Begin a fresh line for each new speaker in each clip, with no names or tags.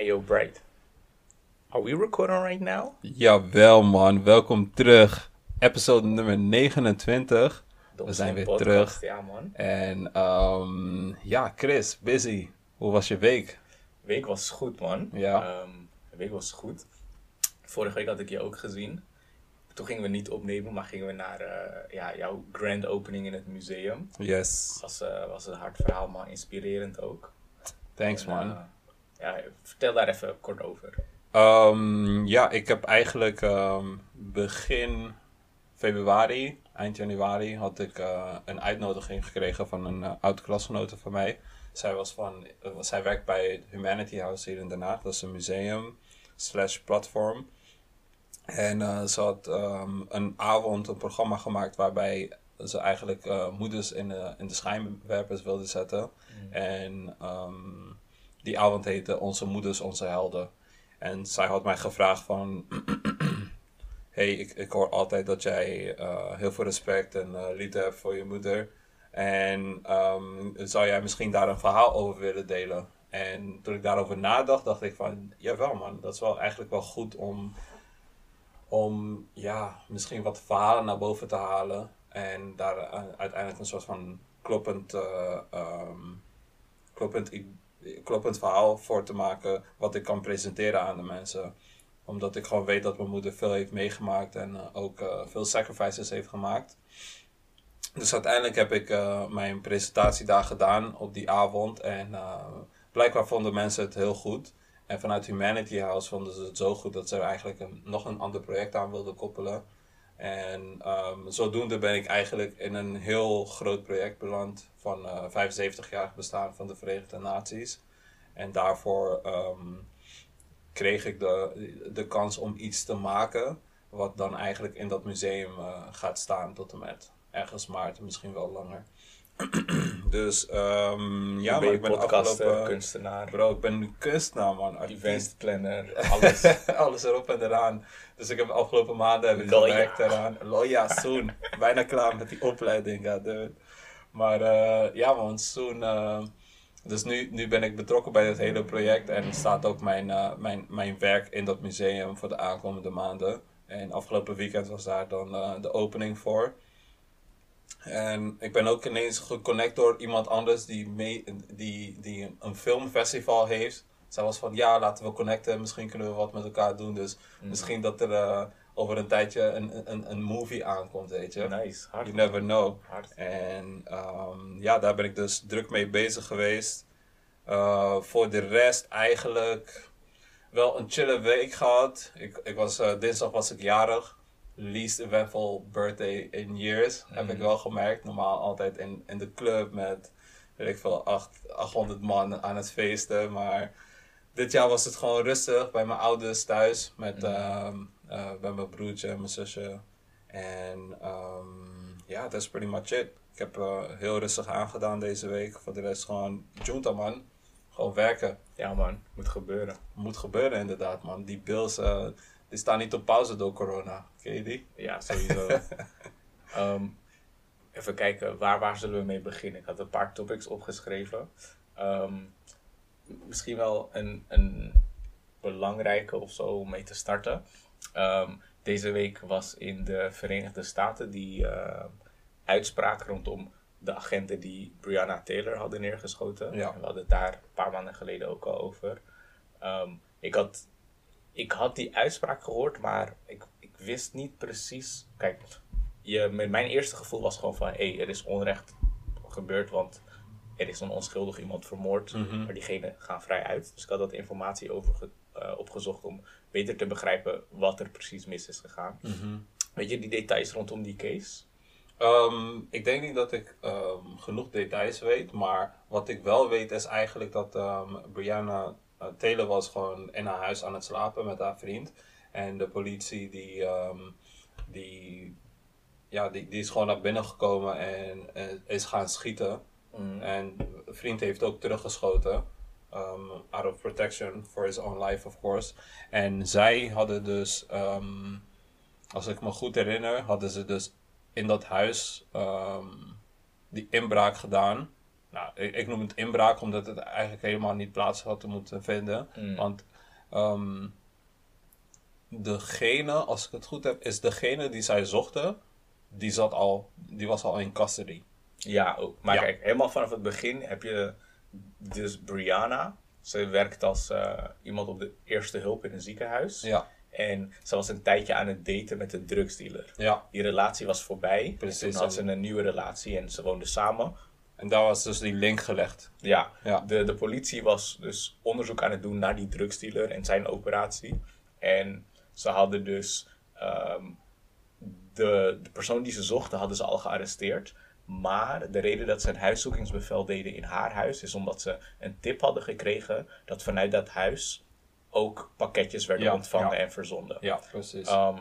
Hey yo, Bright. Are we recording right now?
Jawel man, welkom terug. Episode nummer 29. We zijn weer
Podcast,
terug.
Ja, man.
En ehm, ja, Chris, busy. Hoe was je week?
week was goed, man.
Ja.
De week was goed. Vorige week had ik je ook gezien. Toen gingen we niet opnemen, maar gingen we naar eh, ja, jouw grand opening in het museum.
Yes.
Was, eh, was een hard verhaal, maar inspirerend ook.
Thanks
En,
man.
eh, ja, vertel daar even kort over.
Ehm, ja, ik heb eigenlijk ehm, begin februari, eind januari, had ik eh, een uitnodiging gekregen van een uh, oud klasgenote van mij. Zij, was van, uh, zij werkt bij het Humanity House hier in Den Haag. Dat is een museum slash platform. En ze had um, een avond een programma gemaakt waarbij ze eigenlijk moeders in de, in de schijnwerpers wilde zetten. Mm. En um, die avond heette Onze Moeders, Onze Helden. En zij had mij gevraagd van... hey, ik, ik hoor altijd dat jij uh, heel veel respect en uh, liefde hebt voor je moeder. En um, zou jij misschien daar een verhaal over willen delen? En toen ik daarover nadacht, dacht ik van... Jawel man, dat is wel eigenlijk wel goed om... Om, ja, misschien wat verhalen naar boven te halen. En daar uh, uiteindelijk een soort van kloppend... Um, kloppend kloppend verhaal voor te maken wat ik kan presenteren aan de mensen. Omdat ik gewoon weet dat mijn moeder veel heeft meegemaakt en uh, ook uh, veel sacrifices heeft gemaakt. Dus uiteindelijk heb ik uh, mijn presentatie daar gedaan op die avond en blijkbaar vonden mensen het heel goed. En vanuit Humanity House vonden ze het zo goed dat ze er eigenlijk nog een ander project aan wilden koppelen. En um, zodoende ben ik eigenlijk in een heel groot project beland van uh, 75 jaar bestaan van de Verenigde Naties. En daarvoor um, kreeg ik de, de kans om iets te maken wat dan eigenlijk in dat museum uh, gaat staan tot en met ergens maart, misschien wel langer. dus um, ja, maar ik ben afgelopen...
kunstenaar.
Bro, ik ben nu kunstenaar man.
Event planner, alles.
alles erop en eraan. Dus ik heb de afgelopen maanden heb ik gewerkt eraan. Loja, soon. Bijna klaar met die opleiding. Ja, dude. Maar uh, ja man, soon... Uh, dus nu, nu ben ik betrokken bij het hele project. En staat ook mijn, uh, mijn, mijn werk in dat museum voor de aankomende maanden. En afgelopen weekend was daar dan de opening voor. En ik ben ook ineens geconnect door iemand anders die, mee, die, die een, filmfestival heeft. Zij was van, ja, laten we connecten. Misschien kunnen we wat met elkaar doen. Dus mm. misschien dat er uh, over een tijdje een, een, een movie aankomt, weet je.
Nice. Hard.
You never know.
Hard.
En um, ja, daar ben ik dus druk mee bezig geweest. Uh, voor de rest eigenlijk wel een chille week gehad. Ik, ik was, uh, dinsdag was ik jarig least eventful birthday in years. Mm. Heb ik wel gemerkt. Normaal altijd in, in de club met, weet ik veel, 8, 800 man aan het feesten. Maar dit jaar was het gewoon rustig bij mijn ouders thuis. Met, mm. um, uh, bij mijn broertje en mijn zusje. En um, ja, dat is pretty much it. Ik heb uh, heel rustig aangedaan deze week. Voor de rest gewoon junta man. Gewoon werken.
Ja man, moet gebeuren.
Moet gebeuren inderdaad man. Die bills... Uh, die staan niet op pauze door corona. Ken je die?
Ja, sowieso. um, even kijken, waar, waar zullen we mee beginnen? Ik had een paar topics opgeschreven. Um, misschien wel een, een belangrijke of zo om mee te starten. Um, deze week was in de Verenigde Staten die uh, uitspraak rondom de agenten die Breonna Taylor hadden neergeschoten.
Ja.
We hadden het daar een paar maanden geleden ook al over. ik had ik had die uitspraak gehoord, maar ik, ik wist niet precies. Kijk, je, mijn eerste gevoel was gewoon van: hé, hey, er is onrecht gebeurd, want er is een onschuldig iemand vermoord,
Mhm.
maar diegene gaan vrij uit. Dus ik had dat informatie over ge, uh, opgezocht om beter te begrijpen wat er precies mis is gegaan.
Mm-hmm.
Weet je die details rondom die case?
Um, ik denk niet dat ik um, genoeg details weet, maar wat ik wel weet is eigenlijk dat um, Brianna Taylor was gewoon in haar huis aan het slapen met haar vriend. En de politie die, um, die, ja, die, die is gewoon naar binnen gekomen en is gaan schieten.
Mm.
En een vriend heeft ook teruggeschoten. Um, out of protection for his own life, of course. En zij hadden dus, um, als ik me goed herinner, hadden ze dus in dat huis die inbraak gedaan. Nou, ik, ik noem het inbraak omdat het eigenlijk helemaal niet plaats had te moeten vinden.
Mm.
Want ehm, degene, als ik het goed heb, is degene die zij zochten, die, zat al, die was al in custody.
Ja, ook. Maar
Ja.
kijk, helemaal vanaf het begin heb je dus Brianna. Ze werkt als eh, iemand op de eerste hulp in een ziekenhuis.
Ja,
En ze was een tijdje aan het daten met een drugsdealer.
ja.
Die relatie was voorbij.
Precies,
En toen had ze een nieuwe relatie en ze woonden samen.
En daar was dus die link gelegd.
Ja,
Ja.
De, de politie was dus onderzoek aan het doen naar die drugsdealer en zijn operatie. En ze hadden dus ehm, de, de persoon die ze zochten, hadden ze al gearresteerd. Maar de reden dat ze een huiszoekingsbevel deden in haar huis, is omdat ze een tip hadden gekregen dat vanuit dat huis ook pakketjes werden
Ja,
ontvangen
ja.
en verzonden.
Ja, precies.
Ehm,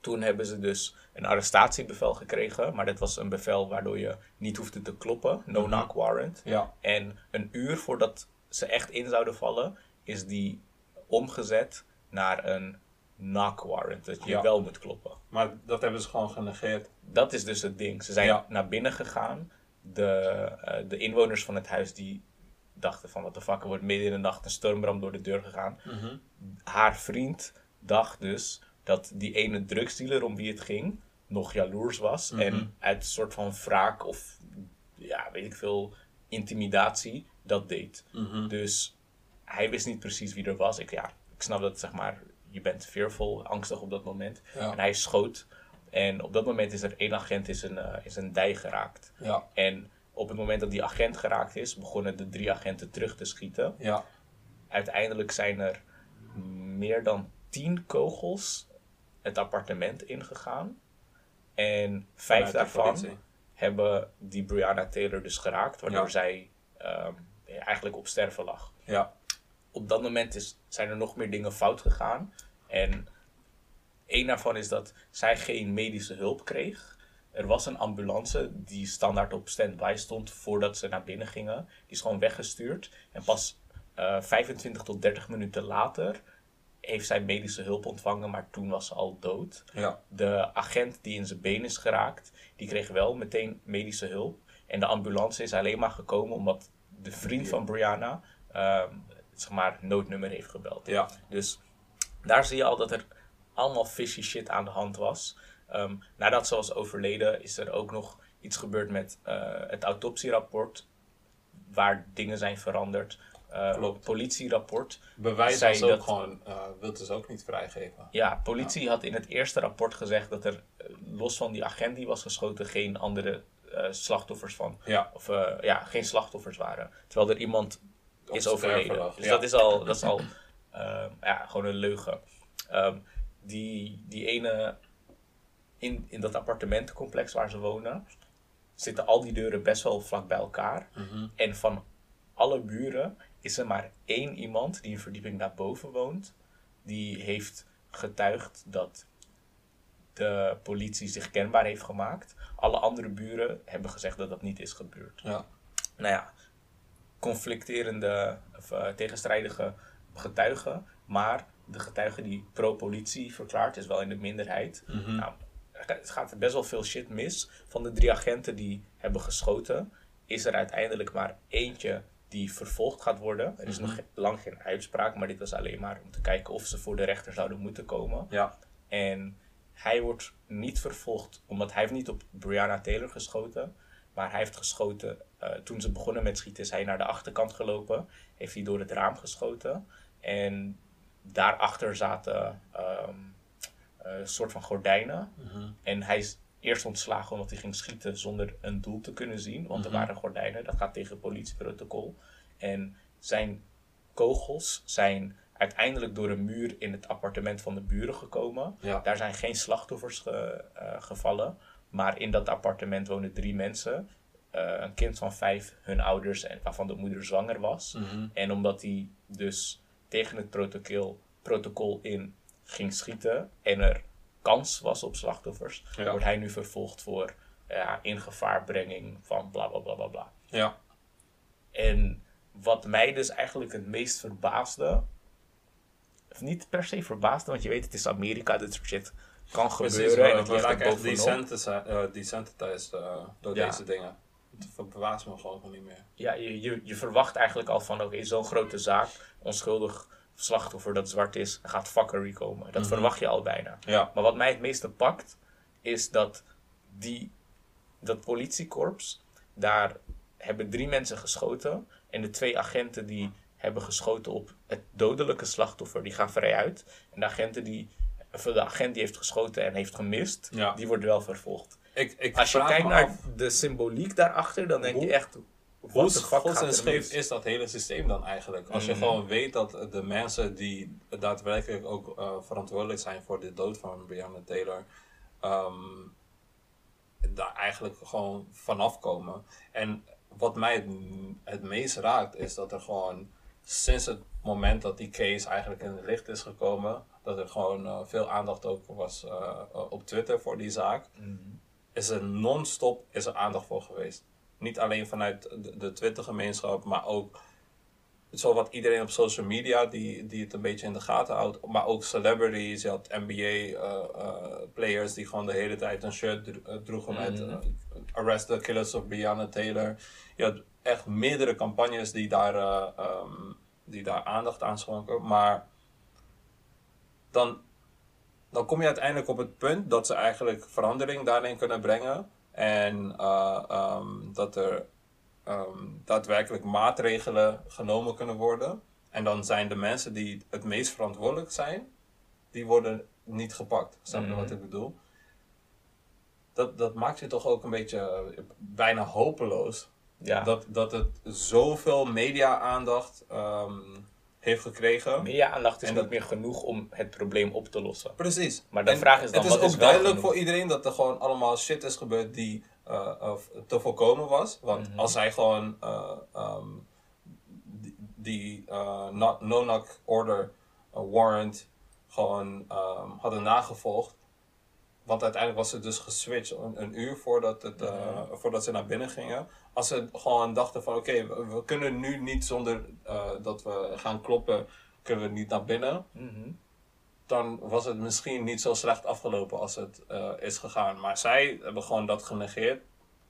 toen hebben ze dus een arrestatiebevel gekregen, maar dat was een bevel waardoor je niet hoefde te kloppen, no knock warrant.
ja,
En een uur voordat ze echt in zouden vallen, is die omgezet naar een knock warrant, dat je
Ja.
wel moet kloppen.
maar dat hebben ze gewoon genegeerd.
Dat is dus het ding. Ze zijn
Ja.
naar binnen gegaan. De, eh, de inwoners van het huis die dachten van wat de fuck, er wordt midden in de nacht een stormbrand door de deur gegaan. Haar vriend dacht dus dat die ene drugsdealer om wie het ging nog jaloers was. En uit een soort van wraak of ja, weet ik veel, intimidatie dat deed. Dus hij wist niet precies wie er was. Ik, ja, ik snap dat, zeg maar, je bent fearful, angstig op dat moment.
Ja.
En hij schoot. En op dat moment is er één agent in zijn, eh, in zijn dij geraakt.
Ja,
En op het moment dat die agent geraakt is, begonnen de drie agenten terug te schieten.
ja,
Uiteindelijk zijn er meer dan tien kogels het appartement ingegaan. En vijf daarvan
politie.
hebben die Brianna Taylor dus geraakt, waardoor
Ja.
zij ehm, eigenlijk op sterven lag.
ja,
Op dat moment is, zijn er nog meer dingen fout gegaan. En één daarvan is dat zij geen medische hulp kreeg. Er was een ambulance die standaard op standby stond voordat ze naar binnen gingen. Die is gewoon weggestuurd. En pas eh 25 tot 30 minuten later heeft zij medische hulp ontvangen, maar toen was ze al dood.
ja,
De agent die in zijn been is geraakt, die kreeg wel meteen medische hulp. En de ambulance is alleen maar gekomen omdat de vriend van Brianna, ehm, zeg maar, noodnummer heeft gebeld.
ja,
Dus daar zie je al dat er allemaal fishy shit aan de hand was. Ehm, nadat ze was overleden, is er ook nog iets gebeurd met eh, het autopsierapport, waar dingen zijn veranderd. Eh. Politierapport.
Bewijs was ook
dat-
gewoon, eh wil ze ook niet vrijgeven.
Ja, politie had in het eerste rapport gezegd dat er, eh, los van die agent die was geschoten, geen andere slachtoffers van,
Ja,
of ja, geen slachtoffers waren. Terwijl er iemand
Op
is overleden. Dus
ja.
dat is al, dat is al ehm, ja, gewoon een leugen. Ehm, die, die ene, in, in dat appartementencomplex waar ze wonen, zitten al die deuren best wel vlak bij elkaar.
Mhm.
En van alle buren is er maar één iemand die een verdieping daarboven woont, die heeft getuigd dat de politie zich kenbaar heeft gemaakt. Alle andere buren hebben gezegd dat dat niet is gebeurd
ja,
nou ja, conflicterende of eh, tegenstrijdige getuigen. Maar de getuige die pro-politie verklaart is wel in de minderheid. Nou, het gaat best wel veel shit mis. Van de drie agenten die hebben geschoten, is er uiteindelijk maar eentje die vervolgd gaat worden. Er is nog ge- lang geen uitspraak, maar dit was alleen maar om te kijken of ze voor de rechter zouden moeten komen.
ja,
En hij wordt niet vervolgd omdat hij heeft niet op Brianna Taylor geschoten. Maar hij heeft geschoten. eh, toen ze begonnen met schieten is hij naar de achterkant gelopen. Heeft hij door het raam geschoten. En daarachter zaten ehm, eh, een soort van gordijnen. En hij is eerst ontslagen omdat hij ging schieten zonder een doel te kunnen zien. Want er waren gordijnen. Dat gaat tegen politieprotocol. En zijn kogels zijn uiteindelijk door een muur in het appartement van de buren gekomen.
Ja.
Daar zijn geen slachtoffers ge- eh, gevallen. Maar in dat appartement wonen drie mensen. Eh, een kind van vijf, hun ouders, en waarvan de moeder zwanger was. En omdat hij dus tegen het protocol, protocol in ging schieten en er kans was op slachtoffers,
Ja.
wordt hij nu vervolgd voor ja, in gevaarbrenging van bla bla bla bla bla.
ja,
En wat mij dus eigenlijk het meest verbaasde, of niet per se verbaasde, want je weet, het is Amerika, dit soort shit kan
Precies,
gebeuren en het
we raken echt desensitized uh, desensitized, uh, door
Ja.
deze dingen. het verbaast me gewoon niet meer.
Ja, je, je, je verwacht eigenlijk al van, oké, zo'n grote zaak, onschuldig slachtoffer dat zwart is, gaat fuckery komen. Dat verwacht je al bijna.
Ja.
Maar wat mij het meeste pakt, is dat die, dat politiekorps, daar hebben drie mensen geschoten. En de twee agenten die hebben geschoten op het dodelijke slachtoffer, die gaan vrij uit. En de, agenten die, de agent die heeft geschoten en heeft gemist,
Ja.
die wordt wel vervolgd.
Ik, ik
Als je kijkt naar
af,
de symboliek daarachter, dan denk je echt,
hoe en scheef is dat hele systeem dan eigenlijk? Als je
Mhm.
gewoon weet dat de mensen die daadwerkelijk ook eh, verantwoordelijk zijn voor de dood van Breonna Taylor, ehm, daar eigenlijk gewoon vanaf komen. En wat mij het, het meest raakt is dat er gewoon sinds het moment dat die case eigenlijk in het licht is gekomen, dat er gewoon eh, veel aandacht ook was eh, op Twitter voor die zaak
Mhm.
is er non-stop is er aandacht voor geweest. Niet alleen vanuit de, Twitter-gemeenschap, maar ook zo wat iedereen op social media die, die het een beetje in de gaten houdt. Maar ook celebrities, je had NBA-players die gewoon de hele tijd een shirt eh, droegen met
Mhm.
eh, Arrest the Killers of Breonna Taylor. Je had echt meerdere campagnes die daar, eh, ehm, die daar aandacht aan schonken. Maar dan dan kom je uiteindelijk op het punt dat ze eigenlijk verandering daarin kunnen brengen. En eh, ehm, dat er ehm, daadwerkelijk maatregelen genomen kunnen worden. En dan zijn de mensen die het meest verantwoordelijk zijn, die worden niet gepakt. Snap je
Mhm.
wat ik bedoel? Dat, dat maakt je toch ook een beetje eh, bijna hopeloos.
Ja.
Dat, dat het zoveel media-aandacht ehm, heeft gekregen.
Media-aandacht is
En
niet meer genoeg om het probleem op te lossen.
Precies.
Maar de
En
vraag is dan,
Het is
wat
ook
is
duidelijk
genoeg?
voor iedereen dat er gewoon allemaal shit is gebeurd die eh, te voorkomen was. Want
Mhm.
als zij gewoon eh, ehm, die, die eh, no- no-knock order warrant gewoon ehm, hadden nagevolgd. Want uiteindelijk was het dus geswitcht een, een uur voordat, het,
Mhm.
voordat ze naar binnen gingen. Als ze gewoon dachten van oké, we, we kunnen nu niet zonder eh, dat we gaan kloppen, kunnen we niet naar binnen
Mhm.
dan was het misschien niet zo slecht afgelopen als het eh, is gegaan. Maar zij hebben gewoon dat genegeerd.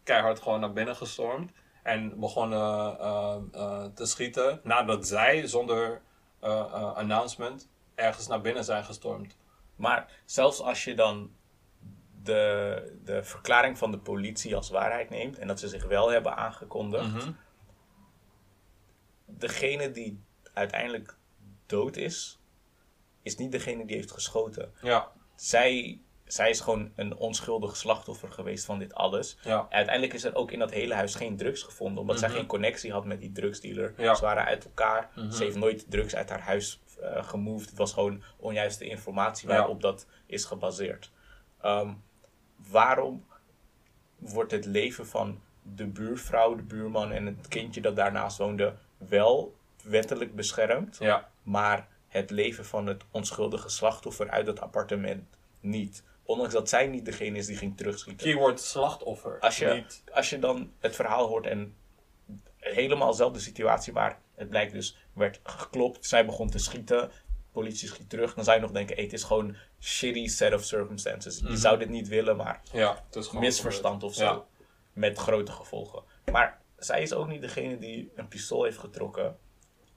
Keihard gewoon naar binnen gestormd. En begonnen eh, te schieten. Nadat zij zonder announcement ergens naar binnen zijn gestormd.
Maar zelfs als je dan de, de verklaring van de politie als waarheid neemt en dat ze zich wel hebben aangekondigd,
Mhm.
degene die uiteindelijk dood is, is niet degene die heeft geschoten.
Ja,
Zij, zij is gewoon een onschuldig slachtoffer geweest van dit alles.
ja,
Uiteindelijk is er ook in dat hele huis geen drugs gevonden, omdat zij
Mhm.
geen connectie had met die drugsdealer.
Ja.
Ze waren uit elkaar.
Mhm.
Ze heeft nooit drugs uit haar huis eh gemoved. Het was gewoon onjuiste informatie waarop dat is gebaseerd. Ehm, waarom wordt het leven van de buurvrouw, de buurman en het kindje dat daarnaast woonde wel wettelijk beschermd,
ja.
maar het leven van het onschuldige slachtoffer uit het appartement niet? Ondanks dat zij niet degene is die ging terugschieten.
Keyword slachtoffer.
Als je,
Niet,
als je dan het verhaal hoort en helemaal dezelfde situatie, maar het blijkt dus, werd geklopt, zij begon te schieten, politie schiet terug, dan zou je nog denken, hey, het is gewoon shitty set of circumstances.
Mhm.
Je zou dit niet willen, maar
ja, het is gewoon
misverstand of zo. Met grote gevolgen. Maar zij is ook niet degene die een pistool heeft getrokken.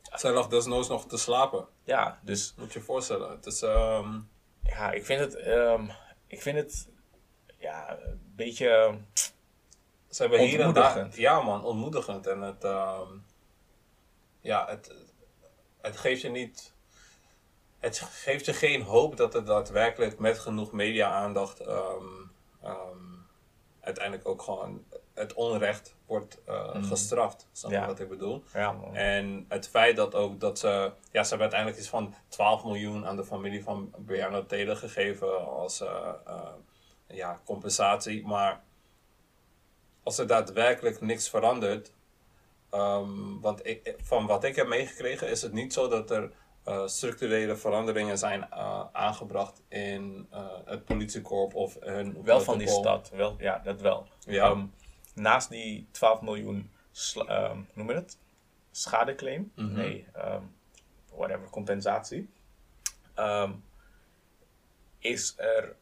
Zij lag desnoods nog te slapen.
Ja, dus
Moet je je voorstellen. Het is... ehm,
ja, ik vind het, ehm, ik vind het ja, een beetje...
Ze hebben hier en daar...
Ontmoedigend.
Ja man, ontmoedigend. En het... ehm, ja, het, het geeft je niet... Het geeft je geen hoop dat het daadwerkelijk met genoeg media-aandacht... ehm, ehm, uiteindelijk ook gewoon het onrecht wordt eh,
Mhm.
gestraft. Snap je
Ja.
wat ik bedoel?
Ja.
En het feit dat ook dat ze... Ja, ze hebben uiteindelijk iets van 12 miljoen aan de familie van Breonna Taylor gegeven als eh, eh, ja, compensatie. Maar als er daadwerkelijk niks verandert... ehm, want ik, van wat ik heb meegekregen is het niet zo dat er eh, structurele veranderingen zijn eh, aangebracht in eh, het politiekorps of hun
Wel van die stad, wel, ja, dat wel.
Ja.
Ehm, naast die 12 miljoen, hoe noem je het? Schadeclaim?
Mhm.
Nee, ehm, whatever, compensatie. Is er,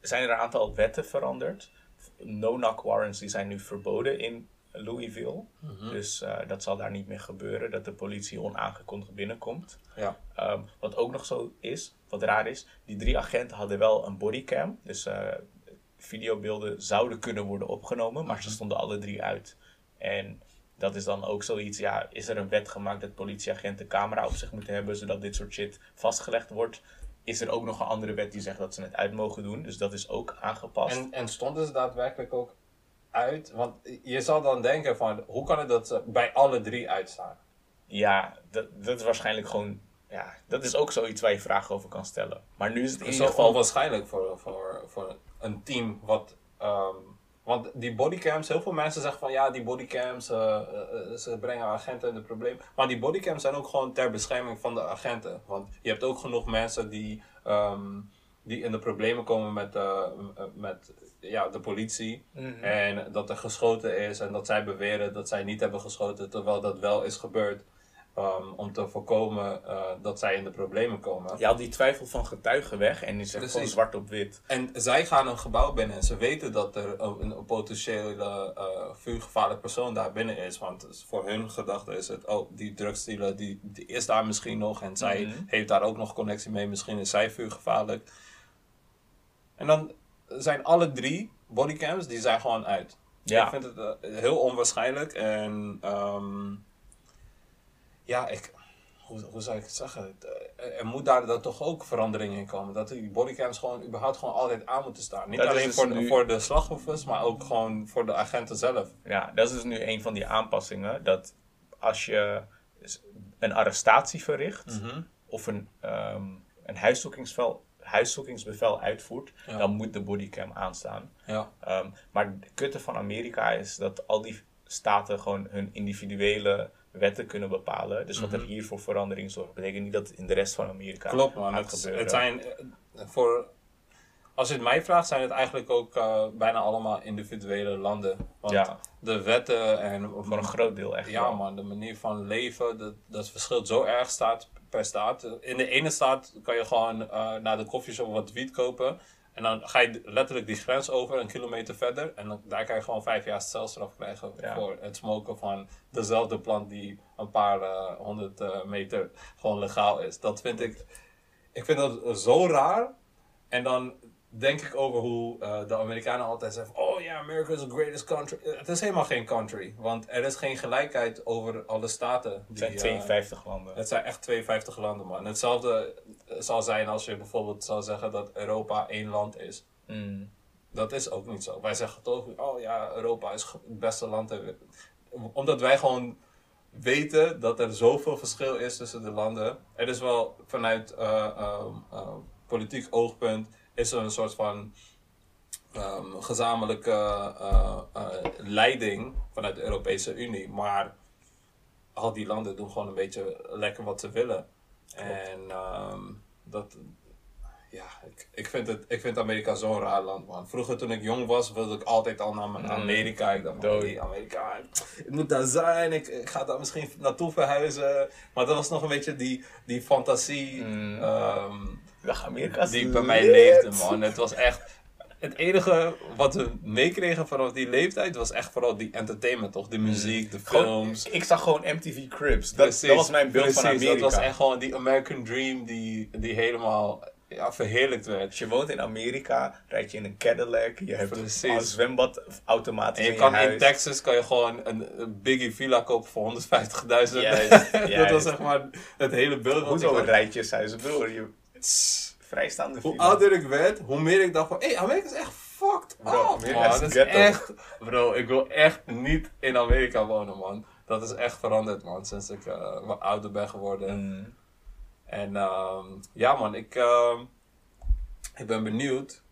zijn er een aantal wetten veranderd. No-knock warrants die zijn nu verboden in Louisville. Dus eh, dat zal daar niet meer gebeuren, dat de politie onaangekondigd binnenkomt.
Ja.
Ehm, wat ook nog zo is, wat raar is, die drie agenten hadden wel een bodycam. Dus eh, videobeelden zouden kunnen worden opgenomen, maar ze stonden alle drie uit. En dat is dan ook zoiets, ja, is er een wet gemaakt dat politieagenten camera op zich moeten hebben, zodat dit soort shit vastgelegd wordt? Is er ook nog een andere wet die zegt dat ze het uit mogen doen? Dus dat is ook aangepast.
En, en stonden ze daadwerkelijk ook uit? Want je zal dan denken van, hoe kan het dat ze bij alle drie uitstaan?
Ja, dat, dat is waarschijnlijk gewoon. Ja, dat is ook zoiets waar je vragen over kan stellen. Maar nu is het in
Het
ieder geval.
onwaarschijnlijk voor, voor, voor een team wat... ehm, want die bodycams, heel veel mensen zeggen van ja, die bodycams, eh, eh, ze brengen agenten in de probleem. Maar die bodycams zijn ook gewoon ter bescherming van de agenten. Want je hebt ook genoeg mensen die, ehm, die in de problemen komen met, eh, met ja, de politie.
Mhm.
En dat er geschoten is en dat zij beweren dat zij niet hebben geschoten, terwijl dat wel is gebeurd. ehm, om te voorkomen eh, dat zij in de problemen komen.
Je haalt die twijfel van getuigen weg en die zegt
Precies.
gewoon zwart op wit.
En zij gaan een gebouw binnen en ze weten dat er een, een potentiële eh vuurgevaarlijk persoon daar binnen is. Want voor hun gedachte is het, oh, die drugsdealer die, die is daar misschien nog en zij
Mhm.
heeft daar ook nog connectie mee. Misschien is zij vuurgevaarlijk. En dan zijn alle drie bodycams, die zijn gewoon uit.
Ja.
Ik vind het eh, heel onwaarschijnlijk en ehm, ja, ik, hoe, hoe zou ik het zeggen? Eh, Er moet daar dan toch ook verandering in komen. Dat die bodycams gewoon überhaupt gewoon altijd aan moeten staan. Niet
Dat
alleen
dus
voor, de,
nu-
voor de slachtoffers, maar ook gewoon voor de agenten zelf.
Ja, dat is dus nu een van die aanpassingen. Dat als je een arrestatie verricht of een, ehm een huiszoekingsbevel, huiszoekingsbevel uitvoert,
Ja.
dan moet de bodycam aanstaan.
Ja.
Ehm, maar het kutte van Amerika is dat al die staten gewoon hun individuele wetten kunnen bepalen. Dus wat er hier voor verandering zorgt, betekent niet dat het in de rest van Amerika
Klopt man.
gaat
Het,
gebeuren.
het zijn eh, voor, als je het mij vraagt, zijn het eigenlijk ook eh, bijna allemaal individuele landen. Want
Ja.
de wetten en
voor een groot deel echt
Ja,
wel.
man, de manier van leven, dat, dat verschilt zo erg staat per staat. In de ene staat kan je gewoon eh, naar de koffieshop wat wiet kopen. En dan ga je letterlijk die grens over, een kilometer verder. En dan, daar kan je gewoon vijf jaar celstraf krijgen
Ja.
voor het smoken van dezelfde plant die een paar eh, honderd eh, meter gewoon legaal is. Dat vind ik, ik vind dat zo raar. En dan denk ik over hoe eh, de Amerikanen altijd zeggen: Oh ja, America is the greatest country. Eh, Het is helemaal geen country, want er is geen gelijkheid over alle staten.
Het
Die,
zijn
eh,
52 landen.
het zijn echt 52 landen, man. Hetzelfde eh, zal zijn als je bijvoorbeeld zou zeggen dat Europa één land is.
Mm.
Dat is ook niet zo. Wij zeggen toch, oh ja, Europa is het beste land. Omdat wij gewoon weten dat er zoveel verschil is tussen de landen. Er is wel vanuit eh, ehm, ehm, politiek oogpunt is er een soort van ehm, gezamenlijke eh, eh, leiding vanuit de Europese Unie. Maar al die landen doen gewoon een beetje lekker wat ze willen. En ehm, dat, ja, ik, ik, vind het, ik vind Amerika zo'n raar land, man. Vroeger toen ik jong was, wilde ik altijd al naar
Mm.
Amerika. Ik dacht, hey, Amerika, ik moet daar zijn, ik, ik ga daar misschien naartoe verhuizen. Maar dat was nog een beetje die, die fantasie
Mm. Dag Amerika
die bij mij leefde, man. Het was echt... Het enige wat we meekregen vanaf die leeftijd was echt vooral die entertainment, toch? De muziek, de
Gewoon-
films.
ik zag gewoon MTV Cribs. Dat,
Precies,
dat was mijn beeld van. Amerika.
Dat was echt gewoon die American Dream die, die helemaal ja, verheerlijkt werd.
Als je woont in Amerika, rijd je in een Cadillac. Je hebt
Precies.
een zwembad automatisch
En je
in
kan
je
in
huis.
Texas kan je gewoon een, een Biggie villa kopen voor 150.000.
Juist,
dat was zeg maar het hele beeld.
Hoezo
ik had.
rijtjeshuizen? Broer, je... Vrijstaande
Hoe
villa.
ouder ik werd, hoe meer ik dacht van, hé, hey, Amerika is echt fucked
Bro,
up,
Amerika
man.
is
Dat is echt, bro, ik wil echt niet in Amerika wonen, man. Dat is echt veranderd, man, sinds ik eh, ouder ben geworden.
Mm.
En ehm, ja, man, ik, ehm, ik ben benieuwd.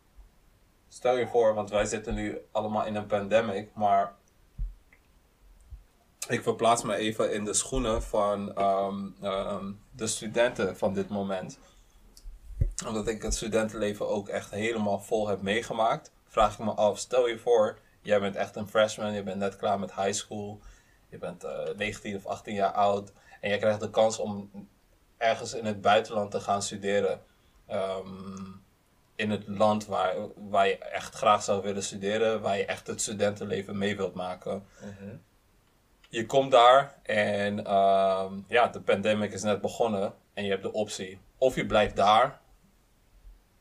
Stel je voor, want wij zitten nu allemaal in een pandemic, maar ik verplaats me even in de schoenen van ehm, de studenten van dit moment. Omdat ik het studentenleven ook echt helemaal vol heb meegemaakt, vraag ik me af, stel je voor, jij bent echt een freshman, je bent net klaar met high school, je bent eh 19 of 18 jaar oud en je krijgt de kans om ergens in het buitenland te gaan studeren. Ehm, in het land waar, waar je echt graag zou willen studeren, waar je echt het studentenleven mee wilt maken.
Mhm.
je komt daar en ehm, ja, de pandemic is net begonnen en je hebt de optie. Of je blijft daar,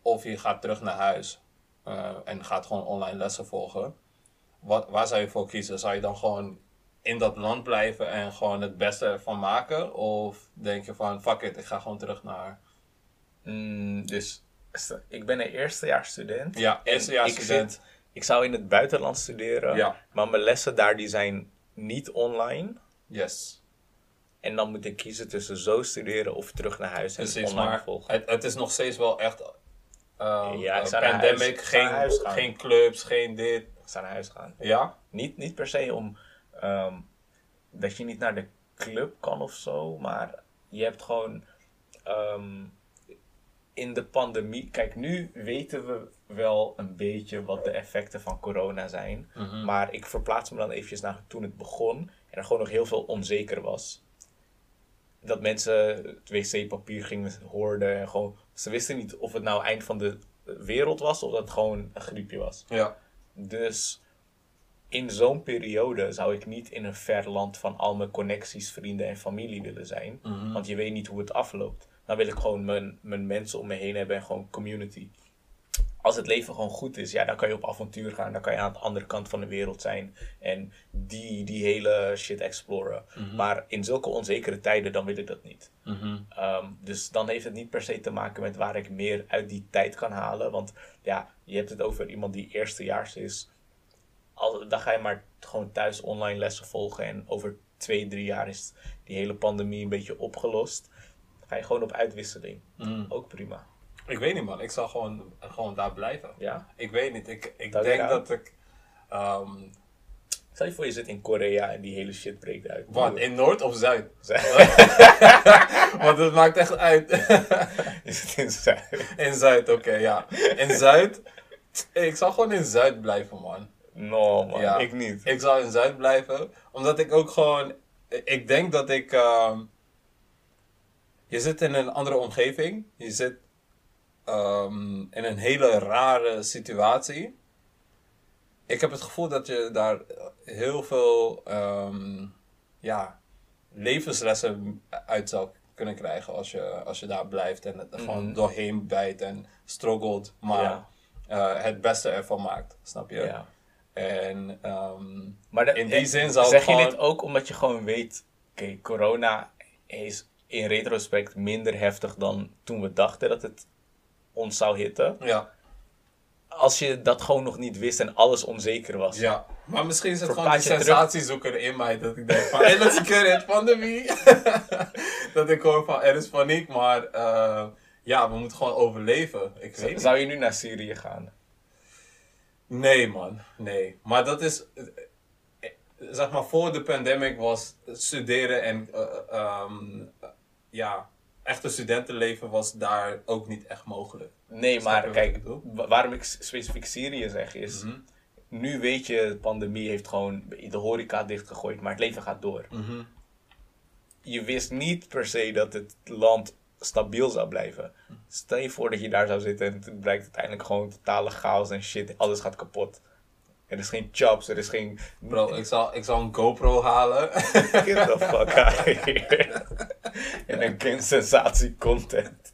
of je gaat terug naar huis eh, en gaat gewoon online lessen volgen. Wat, waar zou je voor kiezen? Zou je dan gewoon in dat land blijven en gewoon het beste ervan maken? Of denk je van, fuck it, ik ga gewoon terug naar...
Mm, dus ik ben een eerstejaarsstudent.
Ja,
En
eerstejaarsstudent.
Ik, zit- ik zou in het buitenland studeren.
Ja.
Maar mijn lessen daar die zijn niet online.
Yes.
En dan moet ik kiezen tussen zo studeren of terug naar huis en
Precies,
online
maar
volgen.
het, het is nog steeds wel echt... ehm,
Ja, ik zou naar
pandemic,
huis-
geen, geen clubs, geen dit.
Ik zou naar huis gaan.
Ja?
Niet, niet per se om ehm, dat je niet naar de club kan of zo, maar je hebt gewoon ehm, in de pandemie. Kijk, nu weten we wel een beetje wat de effecten van corona zijn.
Mhm.
Maar ik verplaats me dan eventjes naar toen het begon en er gewoon nog heel veel onzeker was. Dat mensen het wc-papier gingen hoorden en gewoon. Ze wisten niet of het nou eind van de wereld was of dat het gewoon een griepje was.
Ja.
Dus in zo'n periode zou ik niet in een ver land van al mijn connecties, vrienden en familie willen zijn.
Mhm.
Want je weet niet hoe het afloopt. Dan wil ik gewoon mijn, mijn mensen om me heen hebben en gewoon community. Als het leven gewoon goed is, ja, dan kan je op avontuur gaan. Dan kan je aan de andere kant van de wereld zijn. En die, die hele shit exploren. Maar in zulke onzekere tijden, dan wil ik dat niet.
Mhm.
Ehm, dus dan heeft het niet per se te maken met waar ik meer uit die tijd kan halen. Want ja, je hebt het over iemand die eerstejaars is. Dan ga je maar gewoon thuis online lessen volgen. En over twee, drie jaar is die hele pandemie een beetje opgelost. Dan ga je gewoon op uitwisseling.
Mhm.
Ook prima.
Ik weet niet man, ik zal gewoon, gewoon daar blijven.
Ja?
Ik weet niet, ik, ik
Dat
denk dat ik... ehm,
Stel je voor je zit in Korea en die hele shit breekt uit.
wat, in Noord of Zuid?
Zuid?
Want het maakt echt uit.
In Zuid.
in Zuid, oké, ja. In Zuid, ik zal gewoon in Zuid blijven man.
No man,
Ja.
ik niet.
Ik zal in Zuid blijven, omdat ik ook gewoon, ik denk dat ik, ehm, je zit in een andere omgeving, je zit ehm, in een hele rare situatie. Ik heb het gevoel dat je daar heel veel, ehm, ja, levenslessen uit zou kunnen krijgen als je, als je daar blijft en het gewoon
Mhm.
doorheen bijt en struggelt, maar
Ja.
eh, het beste ervan maakt, snap je?
Ja.
En ehm,
Maar
In die zin zou
Zeg
het
je dit ook omdat je gewoon weet... Oké, corona is in retrospect minder heftig dan toen we dachten dat het ons zou hitten.
ja,
Als je dat gewoon nog niet wist en alles onzeker was.
ja. Maar misschien is het gewoon die
je terug.
sensatiezoeker in mij dat ik denk van, hey, let's get it, pandemie. dat ik hoor van, er is paniek, maar eh, ja, we moeten gewoon overleven. Ik weet.
Zou je nu naar Syrië gaan?
Nee, man. Nee. Maar dat is... eh, Zeg maar, voor de pandemic was studeren en... ehm, eh, ja, echte studentenleven was daar ook niet echt mogelijk.
Nee,
Snap
maar kijk,
ik
waarom ik specifiek Syrië zeg is...
Mhm.
Nu weet je, de pandemie heeft gewoon de horeca dichtgegooid, maar het leven gaat door.
Mhm.
je wist niet per se dat het land stabiel zou blijven. Stel je voor dat je daar zou zitten en het blijkt uiteindelijk gewoon totale chaos en shit. Alles gaat kapot. Er is geen jobs, er is geen...
Bro, ik zal, ik zal een GoPro halen.
Get the fuck out here. en dan geen sensatie content.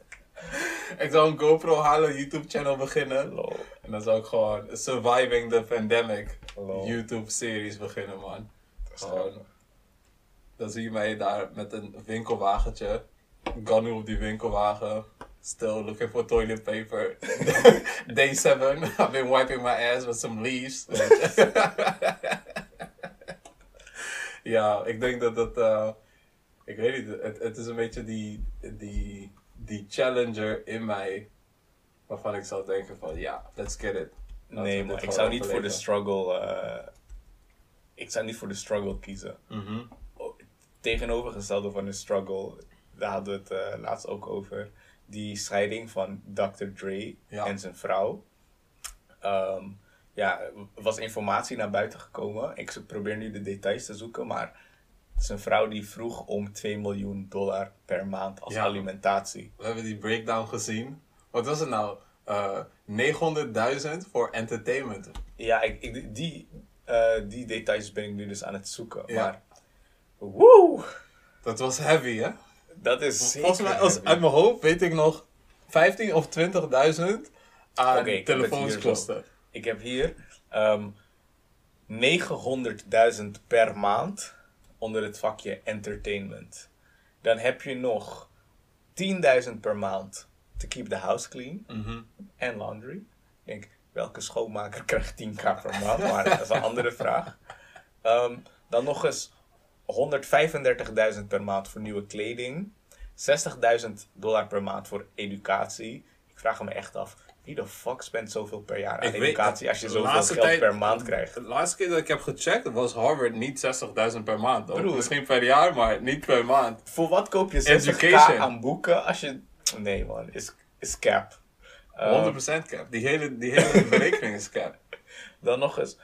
ik zal een GoPro halen, YouTube-channel beginnen.
Lol.
En dan zou ik gewoon Surviving the Pandemic. YouTube-series beginnen, man.
is
Gewoon. Dan zie je mij daar met een winkelwagentje. Ganu op die winkelwagen. Still looking for toilet paper. Day 7. I've been wiping my ass with some leaves. ja, ik denk dat dat... eh, ik weet niet, het, het is een beetje die, die, die challenger in mij. Waarvan ik zou denken van, ja, let's get it. Laten
Nee, maar ik zou niet voor de struggle... eh, ik zou niet voor de struggle kiezen.
Mhm.
tegenovergestelde van de struggle, daar hadden we het eh, laatst ook over. Die scheiding van Dr. Dre
Ja.
en zijn vrouw. Ehm, ja, er was informatie naar buiten gekomen. Ik probeer nu de details te zoeken, maar zijn vrouw die vroeg om 2 miljoen dollar per maand als
Ja.
alimentatie.
We hebben die breakdown gezien. Wat was het nou? Eh 900.000 voor entertainment.
Ja, ik, ik, die, eh, die details ben ik nu dus aan het zoeken.
Ja.
Maar Woe!
Dat was heavy, hè?
Dat is zeker
Volgens mij, als, uit mijn hoofd weet ik nog 15 of 20.000 aan
hier
telefoonskosten.
Ik heb hier ehm 900.000 per maand onder het vakje entertainment. Dan heb je nog 10.000 per maand to keep the house clean
Mhm.
en laundry. Ik denk, welke schoonmaker krijgt 10k per maand? Maar dat is een andere vraag. Ehm, dan nog eens 135.000 per maand voor nieuwe kleding. 60.000 dollar per maand voor educatie. Ik vraag me echt af, wie de fuck spent zoveel per jaar aan
Ik weet-
educatie als je zoveel geld
tijd-
per maand krijgt?
De laatste keer dat ik heb gecheckt was Harvard niet 60.000 per maand.
Broer.
Misschien per jaar, maar niet per maand.
Voor wat koop je 60k
Education.
aan boeken als je... Nee man, is, is cap. Ehm,
100% cap. Die hele, die hele berekening is cap.
Dan nog eens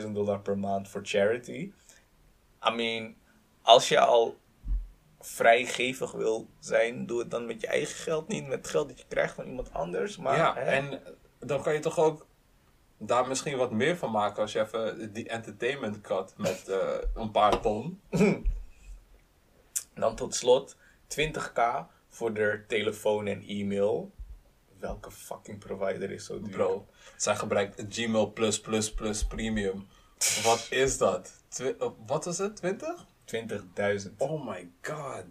125.000 dollar per maand voor charity. I mean, als je al vrijgevig wil zijn, doe het dan met je eigen geld, niet met geld dat je krijgt van iemand anders. Maar,
ja,
hè,
en dan kan je toch ook daar misschien wat meer van maken als je even die entertainment cut met eh, een paar ton.
dan tot slot 20k voor de telefoon en e-mail. Welke fucking provider is zo duur?
Bro, zij gebruikt Gmail plus plus plus premium. Wat is dat? Twi- eh, wat is het? 20?
20.000.
Oh my god.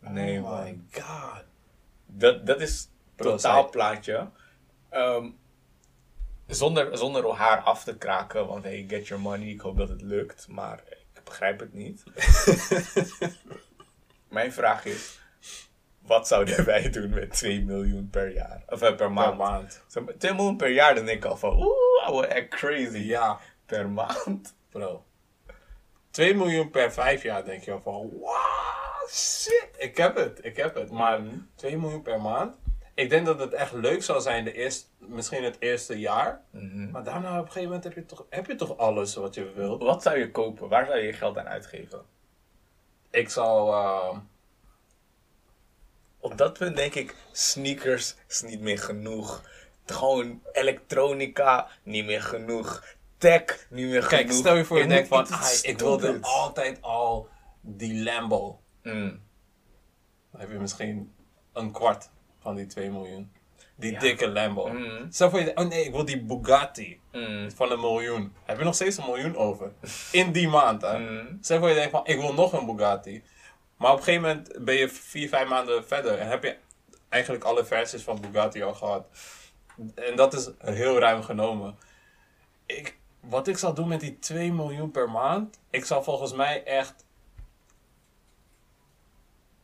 nee
oh
man.
my god.
Dat, dat is
Bro,
totaalplaatje. Ehm, zonder, zonder haar af te kraken, want hey, get your money, ik hoop dat het lukt, maar ik begrijp het niet. Mijn vraag is, wat zouden wij doen met 2 miljoen per jaar? Of eh, per maand?
Per maand.
Zo, 2 miljoen per jaar, dan denk ik al van, oeh, I word echt crazy.
Ja,
Per maand?
bro. 2 miljoen per 5 jaar denk je van, wow, shit. Ik heb het, ik heb het. Maar 2 miljoen per maand. Ik denk dat het echt leuk zou zijn, de eerste, misschien het eerste jaar.
Mhm.
Maar daarna op een gegeven moment heb je toch, heb je toch alles wat je wilt.
Wat zou je kopen? Waar zou je je geld aan uitgeven?
Ik zou, eh,
Op dat punt denk ik, sneakers is niet meer genoeg. Gewoon elektronica, niet meer genoeg. Tech, niet meer genoeg.
kijk, stel je voor je denkt van, ah, ik wilde altijd al die Lambo.
Mm.
Dan heb je misschien een kwart van die 2 miljoen. Die
Ja.
dikke Lambo.
Mm.
Stel voor je denkt, oh nee, ik wil die Bugatti.
Mm.
van een miljoen. Heb je nog steeds een miljoen over? In die maand, hè?
Mm.
Zeg voor je denkt van, ik wil nog een Bugatti. Maar op een gegeven moment ben je vier, vijf maanden verder en heb je eigenlijk alle versies van Bugatti al gehad. En dat is heel ruim genomen. Ik, wat ik zal doen met die 2 miljoen per maand, ik zal volgens mij echt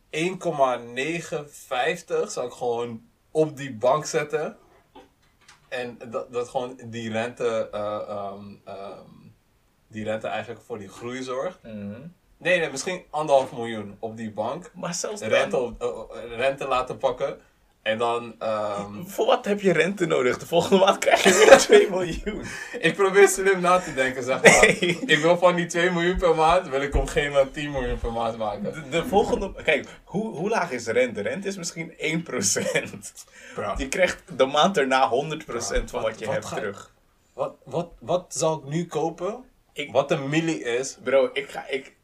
1,950 zou ik gewoon op die bank zetten. En dat, dat gewoon die rente, eh, ehm, ehm, die rente eigenlijk voor die groei zorgt.
Mm.
Nee, nee, misschien anderhalf miljoen op die bank.
Maar zelfs dan,
Rente, op, eh, rente laten pakken. En dan, ehm,
voor wat heb je rente nodig? De volgende maand krijg je weer 2 miljoen.
ik probeer slim na te denken, zeg maar.
Nee.
Ik wil van die 2 miljoen per maand, wil ik op een gegeven moment 10 miljoen per maand maken.
De, de volgende... Kijk, hoe, hoe laag is rente? Rente is misschien 1%.
Bro.
Je krijgt de maand erna 100% van
wat-
wat je
wat
hebt terug.
Wat, wat, wat zal ik nu kopen?
Ik-
Wat een milli is.
Bro, ik ga... Ik,